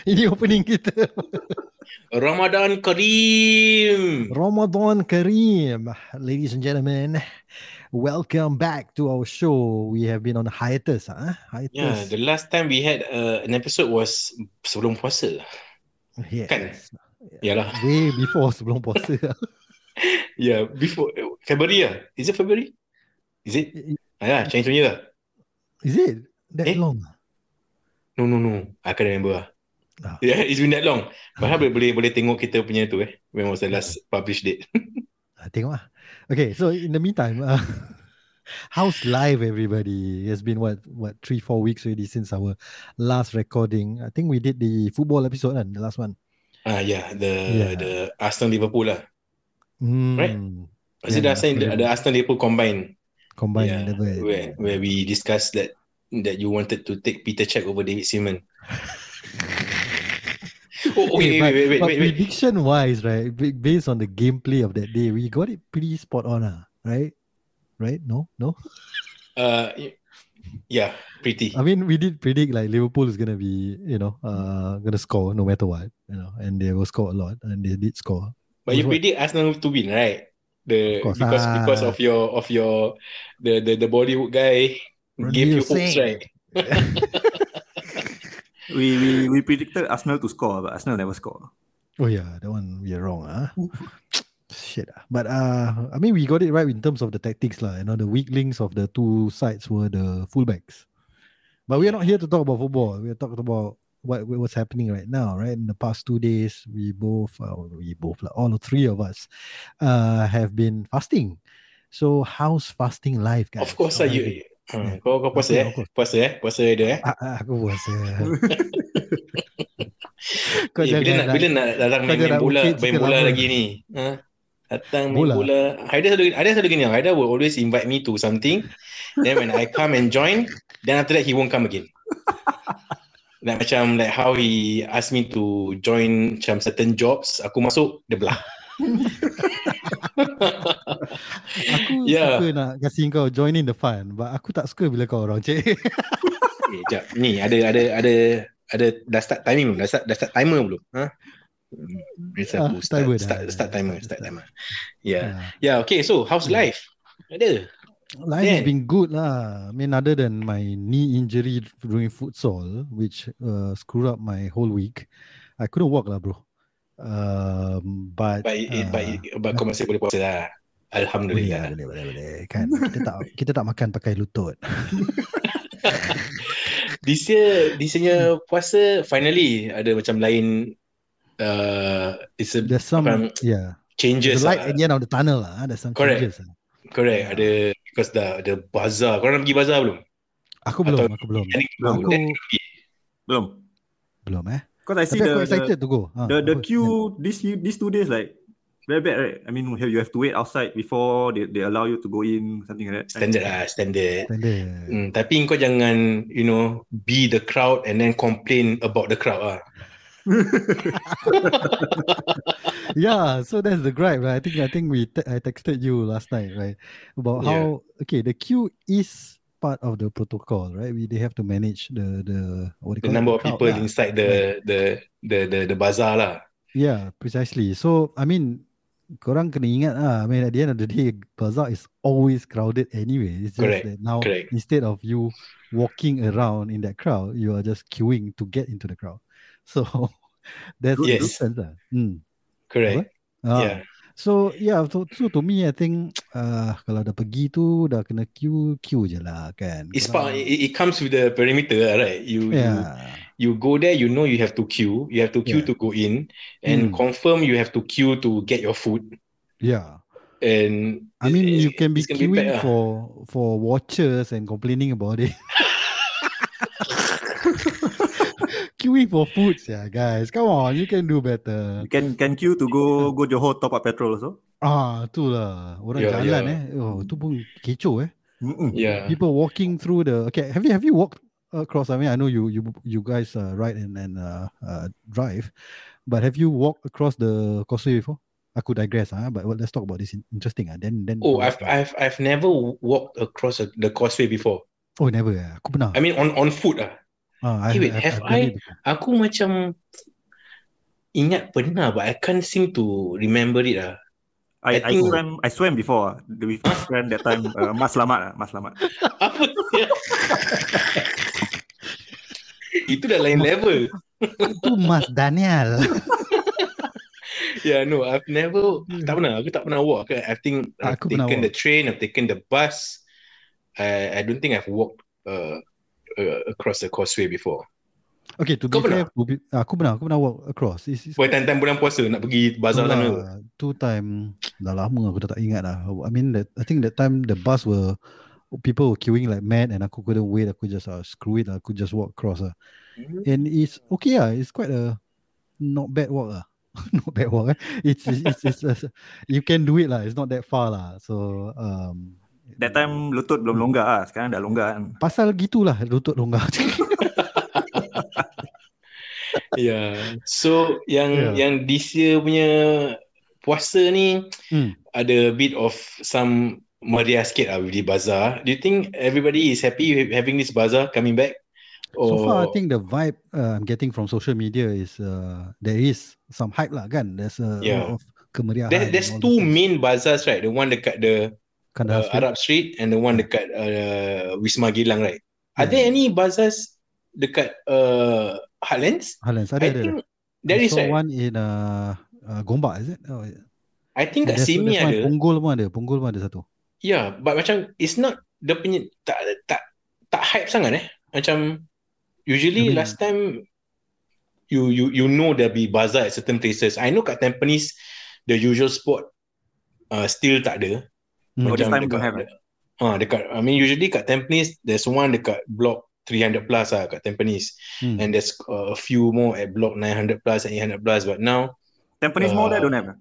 Ini opening kita. Ramadan Kareem. Ramadan Kareem, ladies and gentlemen. Welcome back to our show. We have been on a hiatus, huh? Hiatus. Yeah, the last time we had uh, an episode was sebelum puasa. Yes. kan? Yalah. Way before sebelum puasa. Yeah, before uh, February ah. Is it February? Is it? Ah, yeah, Chinese New Year. Is it that Eh? long? No, no, no. I can't remember ah. Ah. Yeah, it's been that long. Padahal boleh, boleh boleh tengok kita punya tu eh. When was the last published date? Ah, Tengok lah. Okay, so in the meantime, uh, how's live, everybody? It's been what, what three, four weeks already since our last recording. I think we did the football episode, kan, the last one. Ah, yeah, the Yeah. the Arsenal Liverpool lah. Hmm. Right? Was it the Yeah, Arsenal, Arsenal the Arsenal Liverpool combined? Combined. yeah, where where we discussed that that you wanted to take Peter Cech over David Seaman. oh, wait, wait, wait, wait, prediction wise, right? Based on the gameplay of that day, we got it pretty spot on, ah, right? Right? No, no. Uh, yeah, pretty. I mean, we did predict like Liverpool is gonna be, you know, uh, gonna score no matter what, you know, and they will score a lot, and they did score. But you what? predict Arsenal to win, right? The because ah. because of your of your the the, the Bollywood guy gave you hopes, right? We, we we predicted Arsenal to score, but Arsenal never score. Oh yeah, that one we are wrong, ah. Shit. ah. But uh, I mean, we got it right in terms of the tactics, lah. You know, the weak links of the two sides were the fullbacks. But we are not here to talk about football. We are talking about what what's happening right now, right? In the past two days, we both, uh, we both, lah, all three of us, uh, have been fasting. So how's fasting life, guys? Of course, How lah you. Hmm, kau kau puasa eh? Puasa eh? Puasa ada eh? Ah, ah, aku puasa. Kau Eh, bila nak bila nak datang main, main bola main bola lagi ni. Ha? Datang main Bola? bola. Haida selalu Haida selalu gini. Haida will always invite me to something. Then when I come and join, then after that he won't come again. like macam like how he asked me to join macam certain jobs, aku masuk dia belah. Aku Yeah. suka nak kasih kau join in the fun, but aku tak suka bila kau orang cik. Eh, jap. Ni ada ada ada ada dah start timing belum? Dah start dah start timer belum? Ha? Hmm, Biasa Ah, aku start, timer start, dah, start dah, timer, start timer. Yeah. Yeah. Yeah, okay. So, how's Hmm. life? Ada. Life has Yeah. been good lah. I mean, other than my knee injury during futsal, which uh, screwed up my whole week, I couldn't walk lah, bro. Um, but uh, but, uh, but kau masih boleh puasa lah. boleh, lah, Alhamdulillah. boleh, boleh, boleh. Kan kita tak kita tak makan pakai lutut. This year, this year puasa finally ada macam lain uh, it's a There's some, Macam yeah. changes There's a light lah. at the end of the tunnel lah. There's some Correct. changes. Lah. Correct. Yeah. Ada because dah ada bazar. Kau nak pergi bazar belum? Aku belum, Atau- aku belum. Belum. Aku Then, Belum. belum eh. Because I see Tapi the, aku the excited to go. Ha, the the queue this these two days like very bad, right? I mean, you have to wait outside before they, they allow you to go in, something like that. standard lah, standard. Standard. Hmm, tapi kau jangan, you know, be the crowd and then complain about the crowd lah. yeah, so that's the gripe, right? I think I think we te- I texted you last night, right? About Yeah. how okay, the queue is part of the protocol, right? We they have to manage the the what do you The number it? of people lah. inside the, the the the the bazaar lah. Yeah, precisely. So I mean, korang kena ingat ah. I mean, at the end of the day, bazaar is always crowded anyway. It's just Correct, that now correct. instead of you walking around in that crowd, you are just queuing to get into the crowd. So that's the Yes. difference. Ah. Hmm. Correct. Ah. Yeah. So yeah, so, so to me I think uh, kalau dah pergi tu dah kena queue queue je lah kan. It's Korang- part, it, it comes with the perimeter lah, right? You, you Yeah. you go there, you know you have to queue. You have to queue Yeah. to go in and Mm. confirm you have to queue to get your food. Yeah. And I mean it- you can be queuing packed lah. for for watchers and complaining about it. Queuing for food, yeah, guys. Come on, you can do better. You can can queue to go go Johor top up petrol also. Ah, tu lah. Orang Yeah, jalan yeah. eh. Oh, tu pun kecoh eh. Mm-mm. Yeah. People walking through the. Okay, have you have you walked across? I mean, I know you you you guys uh, ride and and uh, uh, drive, but have you walked across the causeway before? I could digress, ah, but well, let's talk about this. in- Interesting, ah. Then then. Oh, I've I've I've never walked across the causeway before. Oh, never. ah. Aku pernah. I mean on on foot ah. Ah, Eh, wait, have done I- before. Aku macam ingat pernah but I can't seem to remember it ah. I, I I, think- swam I swam before. ah. With my friend that time. Uh, mas Selamat ah, Mas Selamat. Apa dia? Itu dah lain level. Itu Mas Daniel. Yeah, no, I've never tak pernah. Aku tak pernah walk. I think I've Aku pernah taken walk. the train, I've taken the bus. I I don't think I've walked uh, uh, across the causeway before. Okay, to be Kau fair, to be, aku pernah, aku pernah walk across. It's, it's Buat time-time bulan puasa nak pergi bazar sana. lah, Tu time dah lama aku dah tak ingat lah. I mean that I think that time the bus were people were queuing like mad and aku couldn't wait. Aku just uh, screw it. Aku just walk across lah. Hmm. And it's okay lah. It's quite a not bad walk lah. not bad walk. Eh. It's it's, it's, it's you can do it lah. It's not that far lah. So um, That time lutut belum longgar ah. Sekarang dah longgar kan. pasal gitulah lutut longgar. Yeah. So yang Yeah. yang this year punya puasa ni Hmm. ada a bit of some meriah sikit lah with the bazaar. Do you think everybody is happy with having this bazaar coming back? So far, I Or- think the vibe uh, I'm getting from social media is uh, there is some hype lah kan. There's a Yeah. lot of kemeriahan. There, there's two main bazaars, right? The one dekat the Kandahar uh, Street. Arab Street and the one dekat uh, Wisma Gilang, right? Are Yeah. there any bazaars dekat uh, Heartlands? Highlands. Ada, I ada, think ada. there I is, right? one in uh, uh, Gombak, is it? Oh, yeah. I think kat Simi ada. Punggol pun ada. Punggol pun ada satu. Yeah, but macam it's not dia punya tak tak tak hype sangat eh. Macam usually I mean- last time you you you know there'll be bazaar at certain places. I know kat Tampines the usual spot uh, still tak ada. Hmm. Oh, this Macam time don't have, dekat, ah dekat I mean usually kat Tampines there's one dekat block 300 plus lah kat Tampines Hmm. and there's uh, a few more at block 900 plus and 800 plus but now Tampines Mall Uh, there don't have.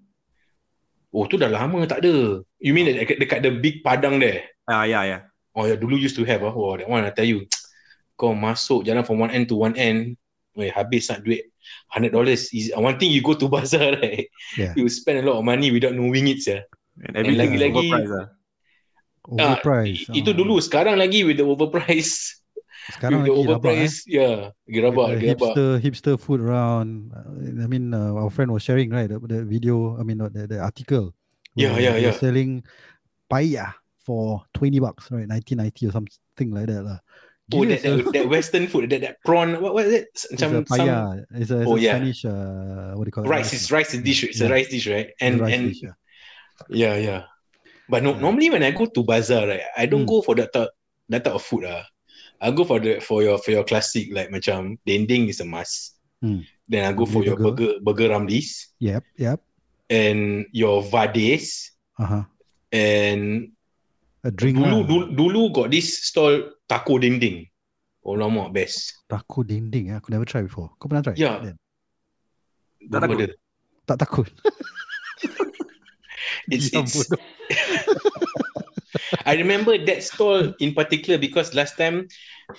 oh tu dah lama tak ada. You mean dekat, dekat the big padang there? Ah, yeah, yeah. Oh ya dulu used to have ah. Oh that one I tell you. Kau masuk jalan from one end to one end, weh habis nak duit hundred dollars. One thing you go to bazaar right, Yeah. you spend a lot of money without knowing it ya. And everything is lagi-lagi- overpriced ah. Overpriced. Itu Ah. dulu, sekarang lagi with the overprice. Sekarang with the lagi rabak eh. overprice, yeah, lagi rabak, With lagi the rabak. hipster hipster food around. Uh, I mean, uh, our friend was sharing right the, the video. I mean, the, the article. Yeah, yeah, yeah. Selling paella for twenty bucks, right? Nineteen ninety or something like that lah. Oh, that, that, that western food, that, that prawn, what, is it? It's Macam a some paella. It's a, it's Oh, a yeah. Spanish. Uh, what do you call it? rice, it's rice dish, it's a Yeah. rice dish, right? It's a And rice and dish, yeah. Yeah, yeah. But no, Yeah. normally when I go to bazaar, right, I don't Hmm. go for that type, that type of food. Ah, I go for the for your for your classic like macam dendeng is a must. Hmm. Then I go for Ramly your burger burger ramlis Yep, yep. and your vades Uh huh. and A drink dulu, lah. dulu dulu got this stall taco dendeng. Oh lama best. Taco dinding. eh. Aku never try before. Kau pernah try? Yeah. Then? Tak takut? Tak takut. It's, it's. I remember that stall in particular because last time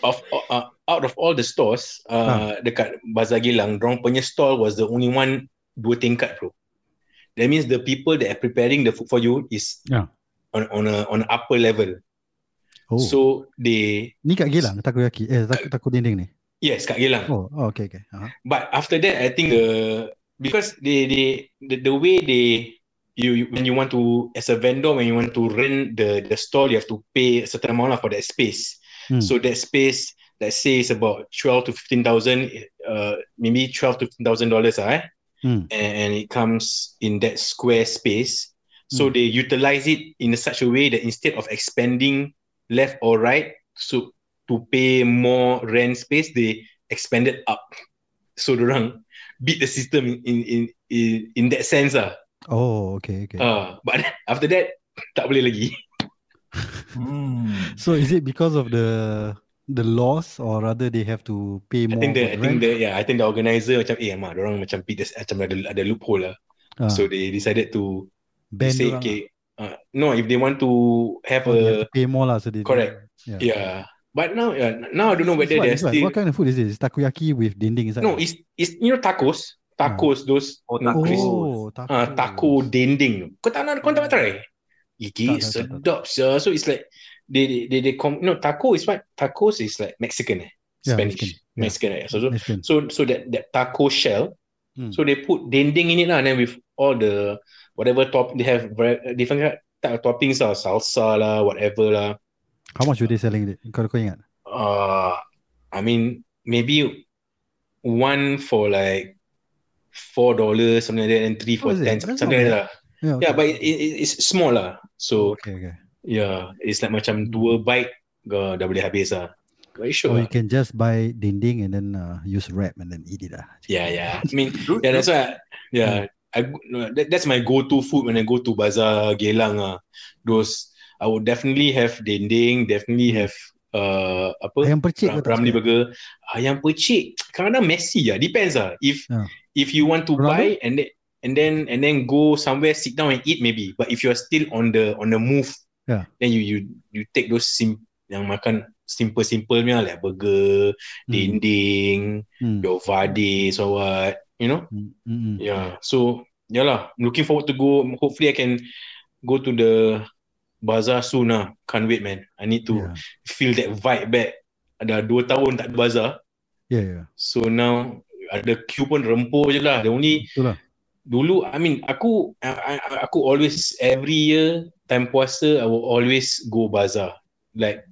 of uh, out of all the stores uh, dekat Bazar Gilang, dorang punya stall was the only one dua tingkat bro. That means the people that are preparing the food for you is Yeah. on on a on a upper level. Oh. So they ni kat Gilang takoyaki. Eh, tak, taco dinding ni. yes kat Gilang. Oh, oh okay, okay. Uh-huh. But after that, I think the because they they the, the way they you, you when you want to as a vendor when you want to rent the the store you have to pay a certain amount lah for that space. Hmm. So that space let's say is about twelve to fifteen thousand, uh maybe twelve to fifteen thousand dollars ah, eh? Hmm. and, and it comes in that square space. So Hmm. they utilize it in such a way that instead of expanding left or right, so to pay more rent space, they expanded up. So orang beat the system in in in in, in that sense ah. Oh, okay, okay. Uh, but after that tak boleh lagi. Hmm. so is it because of the the laws or rather they have to pay I more think the for I the think the yeah I think the organizer macam eh mak orang macam pit macam ada ada loophole lah. Ah, So they decided to ban say okay uh, no if they want to have lah. Oh, they have a to pay more lah so they correct. Yeah. yeah. But now yeah, now I don't know whether what, they're what, still what kind of food is this? It's takoyaki with dinding inside. no it's it's you know tacos tacos those Oh, no, tacos. oh, taco. Ah, taco dinding. Kau tak nak kau tak nak try? Gigi tak. sedap sia. So it's like they they they, they com- no taco is what? Tacos is like Mexican eh. Yeah, Spanish. Mexican. Mexican, Yeah. right? So so Mexican. so, so that that taco shell. Hmm. So they put dinding in it lah, and then with all the whatever top they have very, different type of toppings lah, salsa lah, whatever lah. How much were they selling it? Kau, kau ingat? Uh, I mean maybe one for like four dollars something like that, and three for Oh, it? ten something like that. lah. Yeah, Yeah, okay. but it, it, it's small lah. So okay, okay. yeah, it's like macam dua bite uh, dah boleh habis lah. Very sure. Or lah. you can just buy dinding and then uh, use wrap and then eat it lah. Yeah, yeah. I mean, yeah, that's why. Yeah, I no, that, that's my go-to food when I go to bazaar Geylang. Ah, those I would definitely have dendeng, definitely have uh apa Ayam percik Ram, suka? burger. Ayam percik kadang-kadang messy ah. Depends ah. If Yeah. if you want to Ronaldo? buy and then and then and then go somewhere sit down and eat maybe. But if you're still on the on the move, Yeah. then you you you take those sim yang makan simple-simple punya like burger, Hmm. dinding, Hmm. your vades or what, you know? Hmm. Hmm. Yeah. So yeah lah. Looking forward to go. Hopefully I can go to the bazaar soon lah. Can't wait man. I need to Yeah. feel that vibe back. Ada dua tahun tak ada bazaar. Yeah, yeah. So now ada queue pun rempuh je lah. The only Betul lah. dulu I mean aku I, I- aku always every year time puasa I will always go bazaar. Like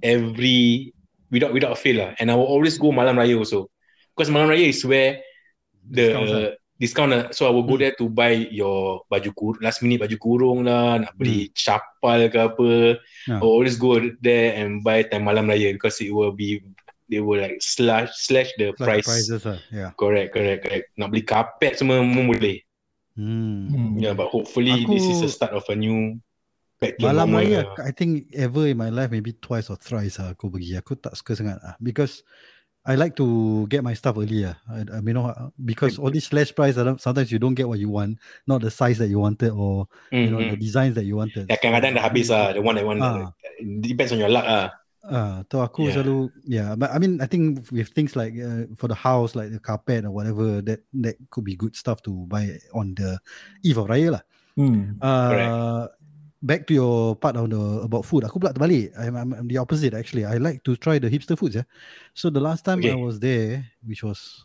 every without without fail lah. And I will always go malam raya also. Because malam raya is where the. Discount lah. So I will go Hmm. there to buy your baju kur last minute baju kurung lah, nak beli Hmm. capal ke apa. Yeah. I will always go there and buy time malam raya because it will be they will like slash slash the Like the price. prices lah. Yeah. Correct, correct, correct. Nak beli karpet semua pun boleh. Hmm. Yeah, but hopefully this is the Aku- start of a new Malam raya, lah. I think ever in my life maybe twice or thrice lah aku pergi. Aku tak suka sangat lah. Because I like to get my stuff early lah. I, I mean, you know, because all these slash price, sometimes you don't get what you want, not the size that you wanted or you know the Mm-hmm. designs that you wanted. Ya kadang-kadang dah habis lah. The one that one. Ah. Depends on your luck lah. Ah, so aku Yeah. selalu yeah, but I mean I think with things like uh, for the house like the carpet or whatever that that could be good stuff to buy on the eve of raya lah. Hmm. Uh, back to your part on the about food. Aku pula terbalik. I'm, I'm, I'm the opposite actually. I like to try the hipster foods. Yeah. So the last time I was there, which was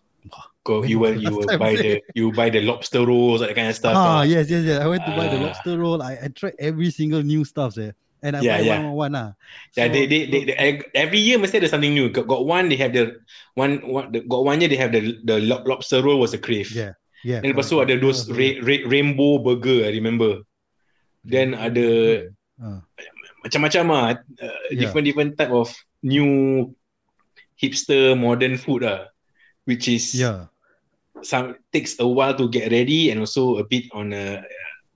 Go, you will you will buy the you buy the lobster rolls that kind of stuff. ah ah. yes yes yes. I went to buy the Ah. lobster roll. I, I tried every single new stuff there, and I Yeah, buy yeah. one one one lah. Yeah, So- they, they, they, they- every year mesti ada something new. Got, got one they have the one, one the, got one year they have the the lob- lobster roll was a crave. yeah yeah. And tu ada those That was ra- ra- rainbow burger I remember. Then ada Ah. macam-macam ah uh, Yeah. different different type of new hipster modern food ah which is yeah. some takes a while to get ready and also a bit on a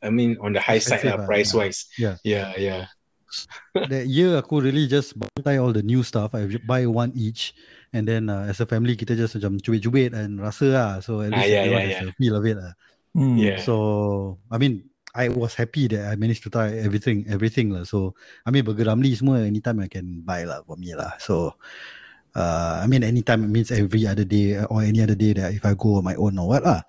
I mean on the high side lah ah, price yeah. wise. Yeah. Yeah, yeah. that year aku really just buy all the new stuff. I buy one each, and then uh, as a family kita just macam cubit-cubit and rasa lah. So at Ah, least yeah, everyone yeah, has a feel of it lah. Hmm. Yeah. So I mean, I was happy that I managed to try everything, everything lah. So I mean, burger Ramly semua anytime I can buy lah for me lah. So uh, I mean, anytime it means every other day or any other day that if I go on my own or what lah.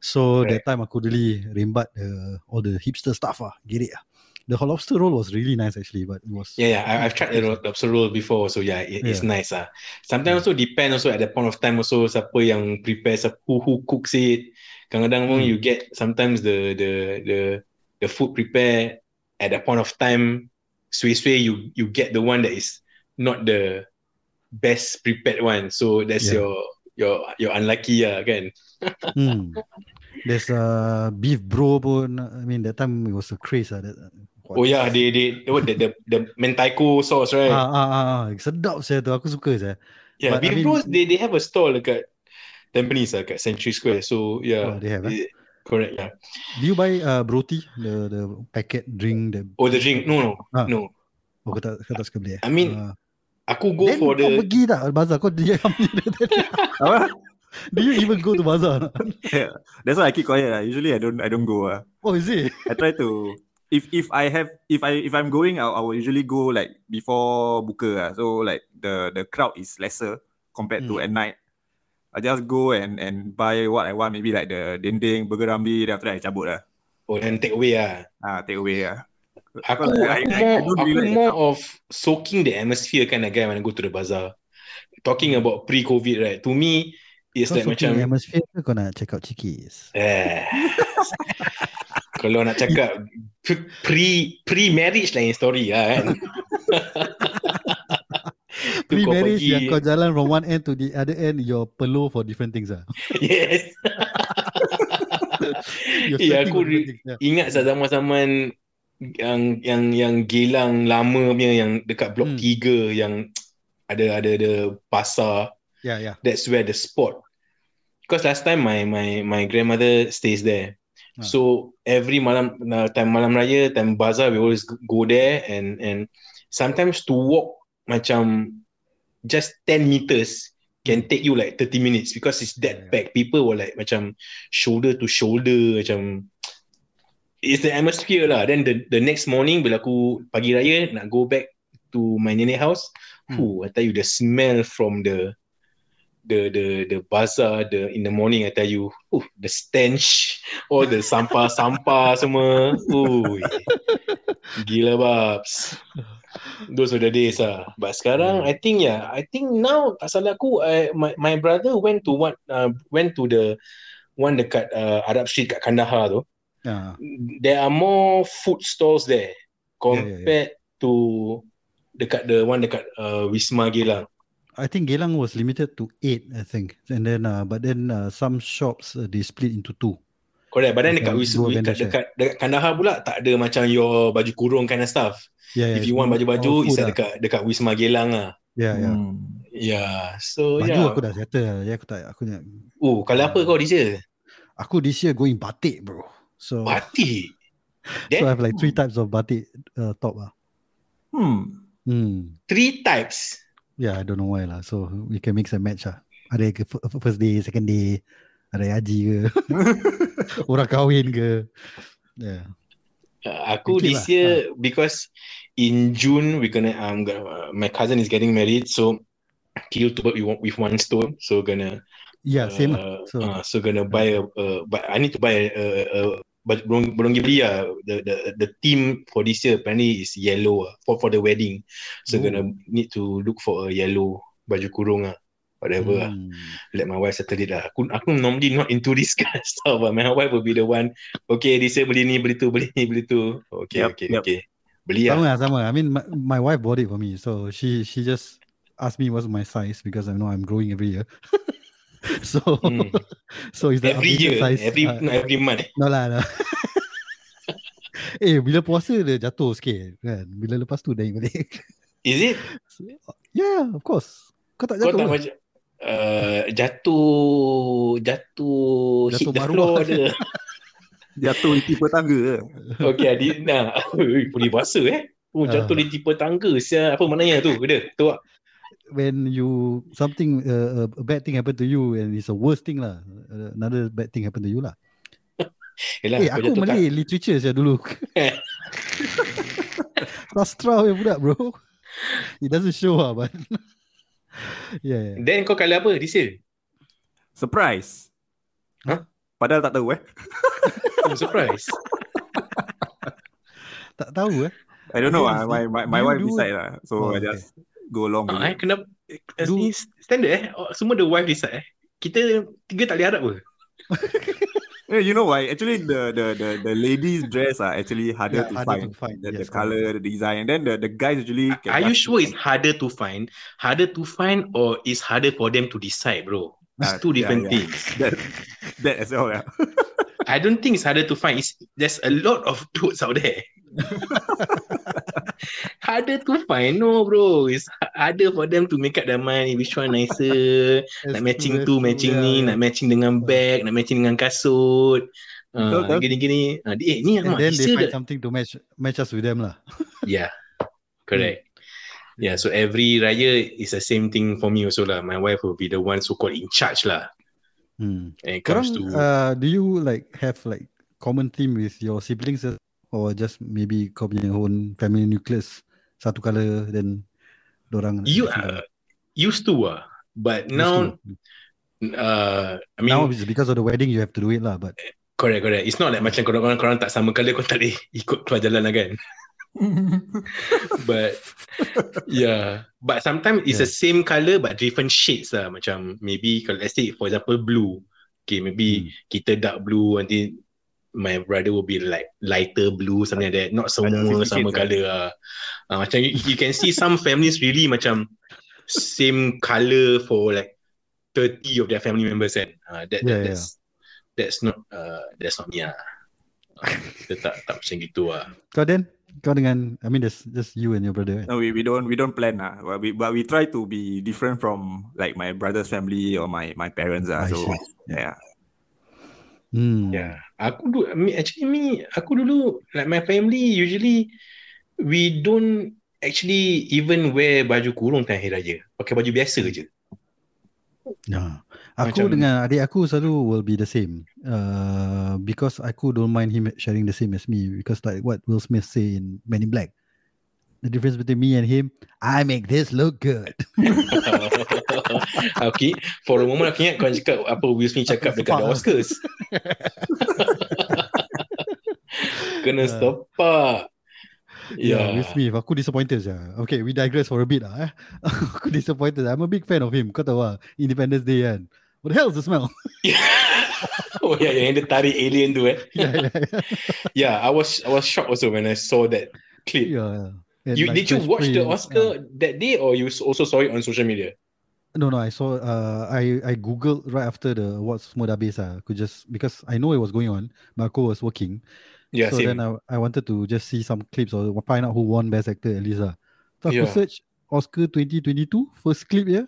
So that time aku really rembat the all the hipster stuff ah, get it ah. The lobster roll was really nice actually, but it was Yeah, yeah. I, I've tried the lobster roll before, so yeah, it, it's Yeah. nice. Ah, sometimes also depend also at the point of time also siapa yang prepare, siapa who, cooks it. Kadang-kadang Hmm. you get sometimes the the the the food prepare at the point of time. Sway-sway, you you get the one that is not the best prepared one. So that's Yeah. your your your unlucky ah kan. Hmm. There's uh beef bro pun. I mean that time it was a craze ah. That, Oh yeah, they they what the the, the mentaiko sauce right? Ah, ah, ah, ah. sedap saya tu. Aku suka saya. Yeah, But I Beef mean- Bros, they, they have a store dekat Tampines lah, kat Century Square. So, Oh, yeah. they have, eh? it- Correct, yeah. Do you buy uh broti the the packet drink the Oh, the drink. No, no, Ah. no. Oh, kau tak kau tak suka beli eh? I mean- uh, Aku go Then for kau the pergi tak bazar? Kau dia Apa? Do you even go to bazar? or not? That's why I keep quiet. lah. Usually I don't I don't go. ah. Oh, is it? I try to if if I have if I if I'm going, I, I will usually go like before buka. ah. So like the the crowd is lesser compared to at night. I just go and and buy what I want. Maybe like the dendeng, burger rambi. Then after that I cabut lah. Oh then take away lah Ah, take away lah. Aku, I- aku I- I more, don't aku really like more of soaking the atmosphere kind of guy when I go to the bazaar. Talking about pre-COVID, right? To me, it's Kau like macam atmosphere ke kau nak check out chikis? eh. Kalau nak cakap pre- pre pre marriage lain story lah kan. Tu kau Pre-marriage pergi- yang kau jalan from one end to the other end, you're peluh for different things ah. Yes. Eh, searching aku. Yeah. Ingat saat zaman-zaman yang yang yang gelang lama punya yang dekat blok Hmm. 3 yang ada ada ada pasar Yeah, yeah. that's where the spot because last time my my my grandmother stays there Ah. so every malam uh, time malam raya time bazaar we always go there and and sometimes to walk macam just 10 meters can take you like 30 minutes because it's that Yeah. packed people were like macam shoulder to shoulder macam it's the atmosphere lah then the the next morning bila aku pagi raya nak go back to my nenek house Hmm. Ooh, I tell you the smell from the the the the bazaar the in the morning I tell you ooh, the stench all the sampah-sampah semua. Ooh gila babs. Those were the days ah. But sekarang I think yeah I think now tak salah aku I, my my brother went to what uh, went to the one dekat uh, Arab Street kat Kandahar tu. Yeah. there are more food stalls there yeah, compared to dekat the one dekat uh, Wisma Geylang I think Geylang was limited to eight, I think. And then, uh, but then uh, some shops uh, they split into two. Correct. But then dekat, Macam Wis- dua dekat, dekat, dekat Kandahar pula tak ada macam your baju kurung kind of stuff. Yeah, yeah. If it's you want baju-baju, it's at lah. dekat dekat Wisma Geylang lah. Yeah, yeah. Hmm. Yeah. So Baju yeah. aku dah settle. Ya, aku tak. Aku nak. Oh, kalau apa kau this year? Aku this year going batik, bro. So, Batik. so Then I have like three types of batik uh, top. Ah. Hmm. Hmm. three types. Yeah, I don't know why lah. So we can mix and match lah. Ada ke first day, second day, ada haji ke, orang kahwin ke. Yeah. Aku you this lah. year because in June we gonna um gonna, uh, my cousin is getting married so kill two birds with one- with one stone so gonna Yeah, same lah. uh, So, uh, so gonna buy a, uh, but I need to buy a, a, a pergi beli lah. The the the theme for this year apparently is yellow ah, for for the wedding. So Oh. gonna need to look for a yellow baju kurung ah. Whatever lah. hmm. Let my wife settle it lah. Aku aku normally not into this kind of stuff but my wife will be the one. Okay, this year beli ni, beli tu, beli ni, beli tu. Okay, Yup, okay, yup. okay. Beli lah. Sama lah, sama. I mean, my, my wife bought it for me. So she she just asked me what's my size because I know I'm growing every year. so Hmm. so is the Every year, size. every uh, no, every month. no lah, no. eh, bila puasa dia jatuh sikit kan. Bila lepas tu naik balik. Is it? yeah, of course. Kau tak Kau jatuh tak ke? macam uh, jatuh jatuh, Jatuh hit the maruah floor ke? ada. Jatuh di tipe tangga ke? Okay, Adi, nah, boleh bahasa eh. Oh, Ah. jatuh di tipe tangga. Sia, apa maknanya tu? Dia, tu. When you something uh, a bad thing happen to you and it's a worst thing lah. Uh, another bad thing happen to you lah. Yelah, eh, kau aku Malay literature saya dulu. Sastra ya budak bro. It doesn't show lah but yeah, yeah. Then kau kala apa this year? Surprise. Huh? Padahal tak tahu eh. I'm surprised. Tak tahu eh. I don't know Okay, ah. My my, my wife do- decide lah. So Oh, I okay. Go along with Ah, eh, it. kenapa? Eh, Do- ni standard eh? Oh, semua the wife decide eh? Kita tiga tak boleh harap ke? Yeah, you know why? Actually, the the the, the ladies' dress are actually harder, Yeah, to, harder find. to find. The, the Yes, color, the design, and then the, the guys usually. can Are you sure it's harder to find? Harder to find or it's harder for them to decide, bro? It's Ah, two yeah, different yeah. things. that that as well? Yeah. I don't think it's harder to find. It's, there's a lot of clothes out there. harder to find, no, bro. It's harder for them to make up their mind which one nicer. nak matching tu, matching ni, nak matching dengan bag, nak matching dengan kasut. Uh, betul. gini-gini. Uh, eh, ni And then they find the- something to match match us with them lah. Yeah, correct. Yeah, so every raya is the same thing for me also lah. My wife will be the one so called in charge lah. Hmm. And it Korang, comes to uh, do you like have like common theme with your siblings as- or just maybe kau punya own family nucleus satu color then dorang you uh, used to ah, but colour? now to. uh, I mean now it's because of the wedding you have to do it lah but correct correct. It's not like macam korang korang tak sama color kau tak boleh ikut keluar jalan lah kan. But yeah, but sometimes it's the same color but different shades lah. Macam maybe kalau let's say for example blue, okay maybe Hmm. kita dark blue nanti my brother will be like lighter blue something like that. Not semua sama Shades, color lah. Uh, macam you, you can see some families really macam same color for like 30 of their family members kan. Uh, that, Yeah, that yeah. that's that's not uh, that's not me lah. Uh, kita tak tak macam gitu lah. kau then kau dengan I mean there's just you and your brother right? No, we, we don't we don't plan lah. But we but we try to be different from like my brother's family or my my parents ah. So see. yeah. Hmm. Yeah, aku dulu me- actually me aku dulu like my family usually we don't actually even wear baju kurung time hari raya. Pakai baju biasa je. Yeah. Aku Macam- dengan adik aku selalu will be the same. Uh, because aku don't mind him sharing the same as me. Because like what Will Smith say in Men in Black. The difference between me and him, I make this look good. okay, for a moment aku ingat kau cakap apa Will Smith cakap dekat the. Oscars. Kena stop pak. Yeah, Yeah. Will Smith. Aku disappointed je. Okay, we digress for a bit lah. Eh. aku disappointed. I'm a big fan of him. Kau tahu lah, Independence Day kan. What the hell is the smell? oh yeah, yang dia tarik alien tu eh. yeah, yeah, yeah. Yeah, I was I was shocked also when I saw that clip. yeah. And You like did you watch the Oscar that day or you also saw it on social media? No, no, I saw. Uh, I I googled right after the awards semua dah habis lah. Aku just because I know it was going on. Marco was working, Yeah, so same. then I I wanted to just see some clips or find out who won Best Actor at least lah. So aku Yeah. search Oscar 2022 first clip yeah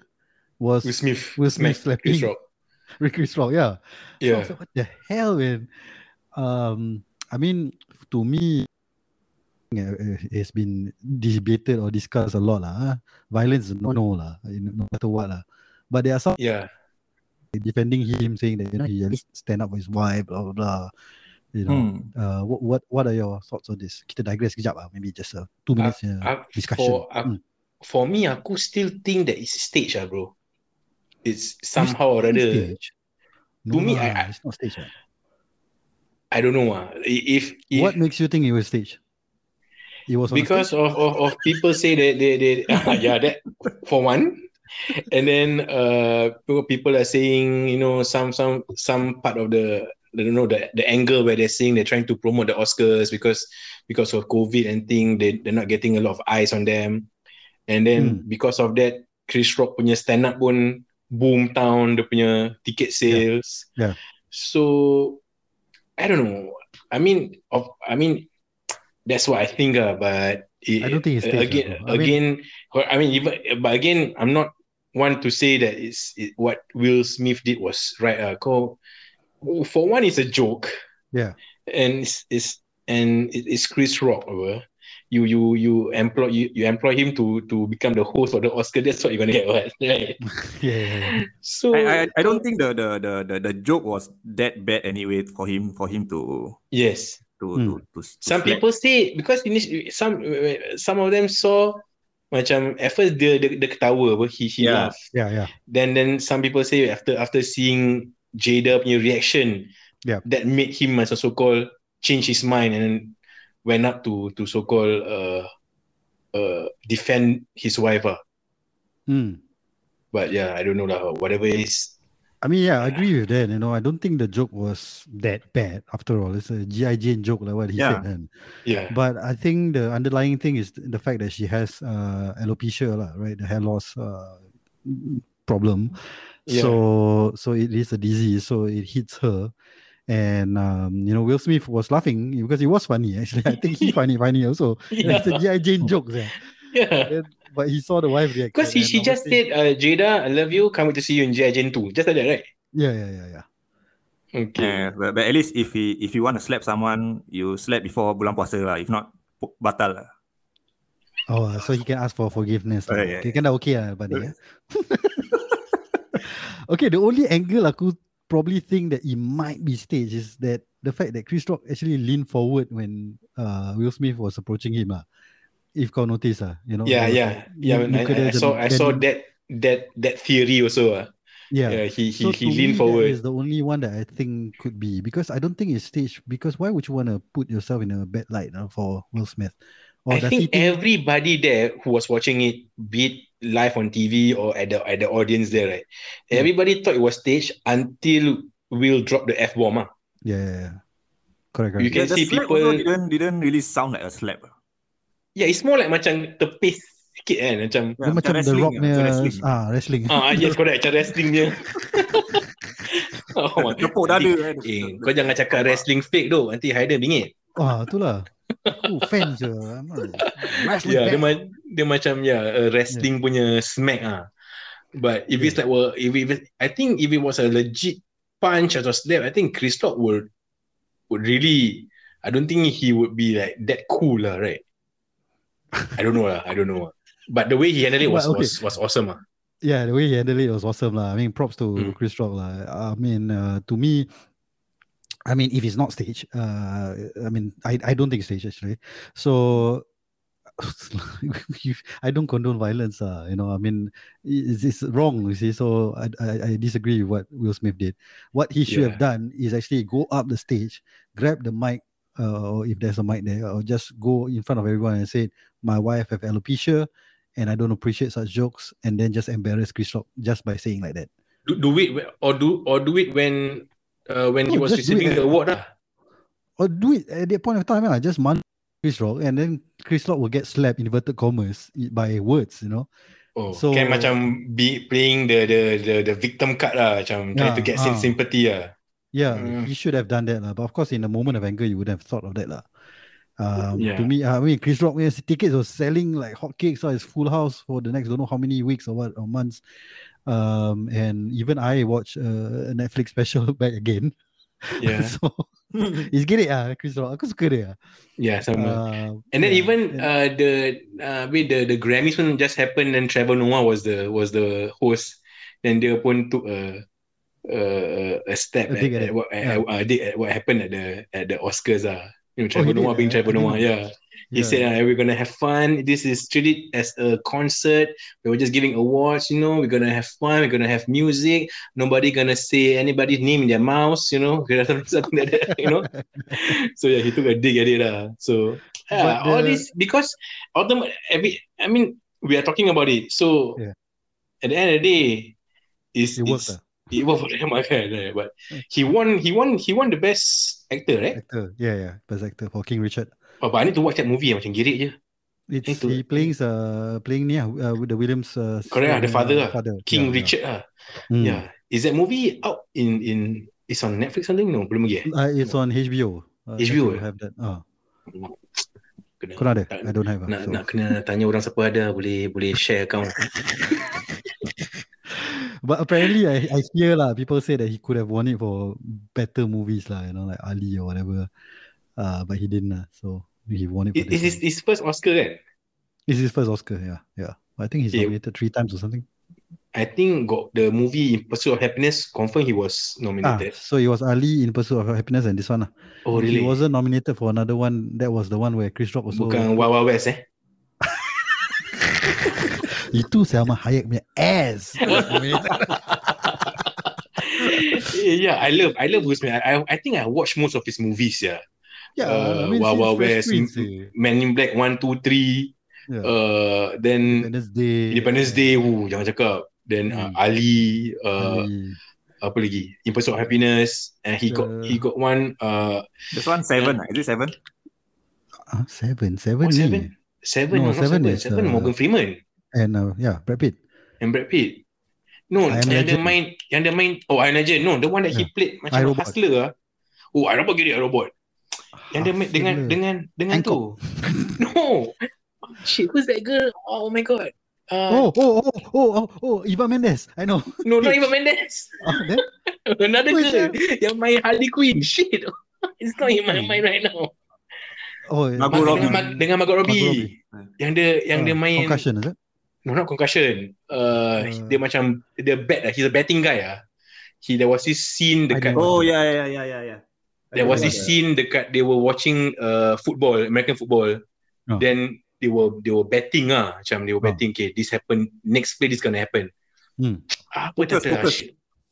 was Will Smith. Will Smith slapping. Rock. Rick Chris Rock. Yeah. So I Yeah. was like, what the hell, man? Um, I mean, to me, uh, it's been debated or discussed a lot lah. Violence is no no lah, no matter what lah. But there are some Yeah. defending him, saying that you know he at least stand up for his wife, blah blah blah. You know, Hmm. uh, what what what are your thoughts on this? Kita digress kejap lah, maybe just a two minutes uh, Uh, discussion. for, uh, Hmm. for me, aku still think that it's stage ah, bro. It's somehow or Is rather. stage? To me, lah, I- I- it's not stage. ah. I don't know ah. If, if What makes you think it was stage? Because of, of of people say that they they yeah that for one. And then uh people- are saying you know some some some part of the I don't know the the angle where they're saying they're trying to promote the Oscars because because of COVID and thing they they're not getting a lot of eyes on them. And then because of that Chris Rock punya stand up pun boom town dia punya ticket sales. Yeah. so I don't know. I mean of I mean that's what I think uh, but it, I don't think it's staged, again bro. I mean- again I mean even but again I'm not one to say that it's it, what Will Smith did was right uh, kau for one it's a joke Yeah. and it's, it's and it's Chris Rock apa you you you employ you, you employ him to to become the host of the Oscar that's what you're gonna get what right yeah, yeah, yeah. so I, I I don't think the, the the the the joke was that bad anyway for him for him to yes to Hmm. to, to, to some slack. people say because initially some some of them saw macam at first dia dia, dia ketawa apa he he Yeah. laughed yeah, yeah. then then some people say after after seeing Jada punya reaction Yeah. that made him macam so called change his mind and then went up to to so called uh uh defend his wife ah. Mm. but yeah I don't know lah whatever it is I mean, yeah, I agree with that. You know, I don't think the joke was that bad. After all, it's a GI Jane joke, like what he Yeah. said. And, yeah but I think the underlying thing is the fact that she has uh, alopecia, right? The hair loss uh, problem. Yeah. So, so it is a disease. So it hits her. And um, you know, Will Smith was laughing because it was funny. Actually, I think he funny, funny also. yeah, It's a GI Jane joke, yeah. Yeah. But he saw the wife react. because he, she just obviously- said uh, Jada I love you can't wait to see you in G.I. Jane 2 just like that right yeah, yeah, yeah, yeah. okay Yeah, but, but at least if he if you want to slap someone, you slap before bulan puasa lah. If not, pu- batal lah. Oh, so he can ask for forgiveness. lah. Oh, yeah, okay, kan dah okay lah, buddy. ya? okay, the only angle aku probably think that it might be staged is that the fact that Chris Rock actually leaned forward when uh, Will Smith was approaching him. Ah, if kau notice ah, you know. Yeah, yeah, yeah. I, muka dia I macam saw I saw that that that theory also. Uh. Yeah. Yeah, he he so he to leaned me, forward. That is the only one that I think could be because I don't think it's staged. Because why would you want to put yourself in a bad light uh, for Will Smith? Or I does he think everybody there who was watching it, be it live on TV or at the at the audience there, right? Hmm. Everybody thought it was staged until Will drop the f bomb. Ah, Yeah, yeah, yeah. Correct, You correct. can the see slap people. didn't didn't really sound like a slap. Yeah, it's more like macam tepis sikit kan, macam. Yeah, macam The wrestling Rock ah, punya macam wrestling. ah wrestling. Ah, yes, correct. Macam wrestling dia. oh, Tepuk dada kan. Eh, kau jangan cakap wrestling fake tu. Nanti Haider bingit. Ah, itulah. Aku fans je. I'm a Wrestling Yeah, dia, fan. ma- dia macam yeah, uh, wrestling punya smack ah. But if it's like well, if it, I think if it was a legit punch atau slap, I think Chris Rock would would really. I don't think he would be like that cool lah, right? I don't know. I don't know. But the way he handled it was okay. was, was awesome ah. Yeah, the way he handled it was awesome lah. I mean, props to Mm. Chris Rock lah. I mean, uh, to me, I mean, if it's not stage, uh, I mean, I, I don't think it's staged actually. So, I don't condone violence. Uh, you know, I mean, it's, it's wrong. You see, so I, I, I disagree with what Will Smith did. What he should have done is actually go up the stage, grab the mic, uh, or if there's a mic there, or just go in front of everyone and say, "My wife have alopecia." and I don't appreciate such jokes, and then just embarrass Chris Rock just by saying like that. Do, do it or do or do it when uh, when he was receiving the award lah. Or do it at that point of time, lah. just man Chris Rock, and then Chris Rock will get slapped inverted commas by words, you know. Oh, So- kan macam be playing the the the, the victim card lah, macam trying to get some ah. sympathy lah. Yeah, Mm. he should have done that, lah. But of course, in a moment of anger, you would have thought of that, lah. Um, Yeah. To me, I mean, Chris Rock, his tickets was selling like hotcakes. So it's full house for the next don't know how many weeks or what or months. Um, and even I watched uh, a Netflix special back again. Yeah, so it's great, ah, Chris Rock. Aku suka dia. yeah, sama. Uh, And then yeah, even and- uh, the uh, wait, the the Grammys pun just happened and Trevor Noah was the was the host. Then dia pun took a a, a step at, at at what yeah. at, uh, dig at what happened at the at the Oscars ah. You know, Oh, Trevor did, Noah being ah? Trevor Noah, yeah. He yeah. said, uh, "We're gonna have fun. This is treated as a concert. We were just giving awards. You know, we're gonna have fun. We're gonna have music. Nobody gonna say anybody's name in their mouths. You know, something like that. You know." so yeah, he took a dig at it. Uh. So yeah, But all this because ultimately, every I mean, we are talking about it. So Yeah. at the end of the day, is It worked, is- it worked for him, okay, right? But he won. He won. He won the best actor, right? actor. Yeah, yeah, best actor for King Richard. Oh, but I need to watch that movie. Macam girik je. It's Itu- he playing uh playing yeah uh, with the Williams uh, Correct ah, the father uh, father King yeah, Richard ah. Yeah. Mm. Yeah. Is that movie out in in it's on Netflix something? No, belum lagi eh. Uh, it's on HBO. Uh, HBO, eh? have that. Ah, Kena, kau ada? tak- I don't have. ah, nak so. nak kena tanya orang siapa ada boleh boleh share account. But apparently, I I hear lah. People say that he could have won it for better movies lah. You know, like Ali or whatever. Uh, but he didn't. lah. so he won it It, this. his, his first Oscar kan? It's his first Oscar. Yeah, yeah. I think he's Yeah. nominated three times or something. I think got the movie In Pursuit of Happiness confirm he was Ah, nominated. so it was Ali in Pursuit of Happiness and this one. lah. oh really? He wasn't nominated for another one. That was the one where Chris Rock also. Bukan Wild Wild West eh? Itu Selma Hayek punya ass. yeah, I love I love Will Smith. I, I I think I watched most of his movies. Yeah, yeah, Uh, I mean, Wild Wild West, Prince, M- eh. Man in Black one two three. Yeah. Uh, then Independence Day. Independence Day. Ooh, jangan cakap. Then uh, Hmm. Ali. Uh, Ali. apa lagi? In Pursuit of Happiness. And he got The- he got one. Uh, This one seven. ah. Is it seven? Ah, seven, seven, oh, ni. seven. Seven. No, No, seven. seven Seven, is, seven uh, Morgan Freeman And uh, yeah, Brad Pitt. and Brad Pitt. No, I yang dia main, yang dia main. Oh, I Am Legend. No, the one that he Yeah. played I, macam Robot. hustler ah. Oh, I robot gini, I robot. Yang dia main dengan dengan dengan tu. no. Shit, who's that girl? Oh my god. Uh, Oh, oh, oh, oh, oh, oh, Eva Mendes. I know. no, not even Mendes. Ah, then, Another Who girl yang main Harley Quinn. Shit. It's not in my mind right now. Oh, yeah. Margot Dengan, Robbie. Dengan Margot Robbie. Margot Robbie. Yang dia yang Ah, dia main Concussion, is it? No, not concussion. Uh, Uh, dia macam dia bat lah. He's a batting guy ah. He there was this scene dekat Oh yeah yeah yeah yeah yeah. there was this Yeah. scene dekat they were watching uh football, American football. Oh. Then they were they were betting ah, macam they were Oh. betting okay, this happen next play this gonna happen. Hmm. Apa Focus, focus.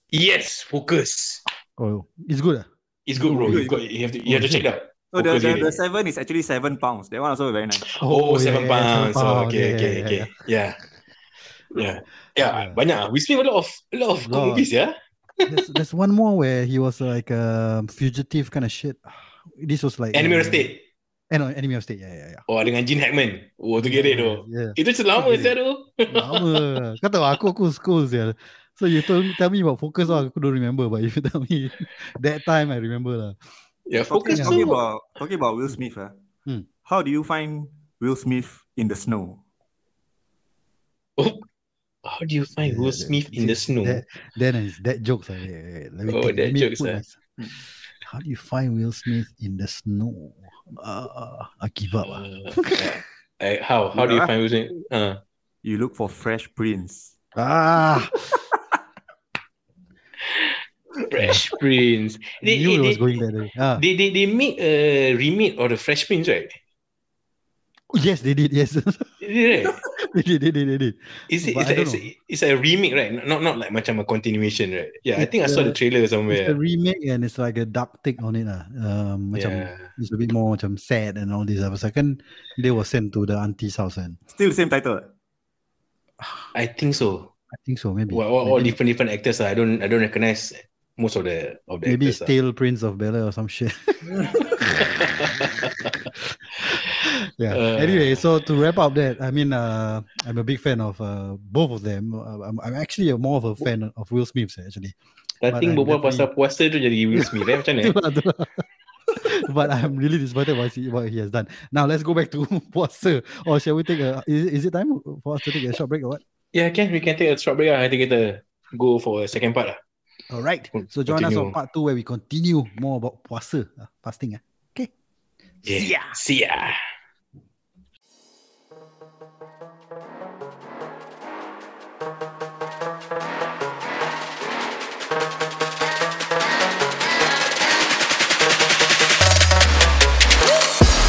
Yes, focus. Oh, it's good. ah? It's good, bro. You got you have to you have to check it out. So the, Focus the, really. the seven is actually seven pounds. That one also very nice. Oh, yeah, seven yeah, pounds. seven Oh, okay, Yeah, okay, yeah, okay. yeah. Yeah. Yeah. Yeah, Yeah. banyak. We spent a lot of a lot of Lot. movies, yeah. There's, there's one more where he was like a fugitive kind of shit. This was like Enemy uh, of State. Eh, no, Enemy of State. Yeah, yeah, yeah. Oh, dengan Gene Hackman. Oh, tu kira tu. Yeah. Itu selama saya tu. Lama. Kau tahu aku aku school ya. So you told me tell me about focus lah. Aku don't remember, but if you tell me that time, I remember lah. Ya, Talking, talking about talking about Will Smith. ah. Hmm. How do you find Will Smith in the snow? Oh, How do you find Yeah, Will that- Smith in the that- snow? That, then that jokes. ah. Wait, wait, Let me Oh, think. that Let me jokes, put ah. How do you find Will Smith in the snow? Uh, I give up. ah. Uh, uh, how? How do you find Will Smith? Uh, You look for Fresh Prince. Ah, Fresh Prince. I They, knew it they, was going that way. Ah. they, they, they made a remake of the Fresh Prince, right? Oh, yes, they did. Yes, They did, right? they did. They did. They did. Is it, it's, I a, don't it's, a, it's a remake, right? Not not like macam a continuation, right? Yeah, I think I saw the trailer It's a somewhere. remake and it's like a dark take on it. Ah, um, macam Yeah. it's a bit more macam sad and all this. But second, they were sent to the auntie's house and Still the same title. I think so. I think so. Maybe. Well, all, all different different actors. ah. I don't I don't recognize most of the of the maybe ah. Stale Prince of Bel Air or some shit. yeah. Uh. anyway, so to wrap up that, I mean, uh, I'm a big fan of uh, both of them. Uh, I'm, I'm actually a more of a fan of Will Smith actually. I But think I'm berbual pasal puasa tu jadi Will Smith. Eh? Macam mana? eh? Itulah, itulah. but I'm really disappointed what he, what he has done. Now let's go back to puasa. Or shall we take a? Is, is it time for us to take a short break or what? Yeah, can we can take a short break lah. Nanti kita go for a second part lah. All right. So join us continue. on part two where we continue more about puasa, uh, fasting. Uh. Okay. Yeah. See ya. See ya.